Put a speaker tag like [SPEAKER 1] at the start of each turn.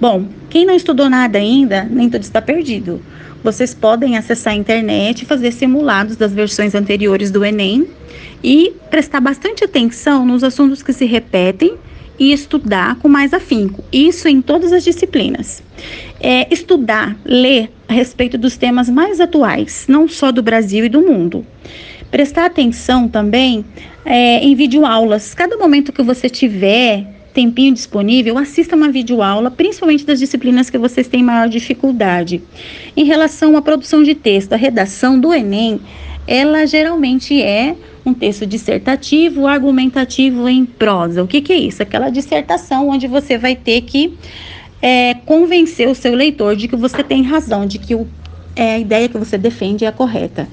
[SPEAKER 1] Bom, quem não estudou nada ainda, nem tudo está perdido. Vocês podem acessar a internet fazer simulados das versões anteriores do Enem e prestar bastante atenção nos assuntos que se repetem e estudar com mais afinco. Isso em todas as disciplinas. É, estudar, ler a respeito dos temas mais atuais, não só do Brasil e do mundo. Prestar atenção também é, em videoaulas. Cada momento que você tiver tempinho disponível, assista uma videoaula, principalmente das disciplinas que vocês têm maior dificuldade. Em relação à produção de texto, a redação do Enem, ela geralmente é um texto dissertativo, argumentativo em prosa. O que, que é isso? Aquela dissertação onde você vai ter que é, convencer o seu leitor de que você tem razão, de que o, é, a ideia que você defende é a correta.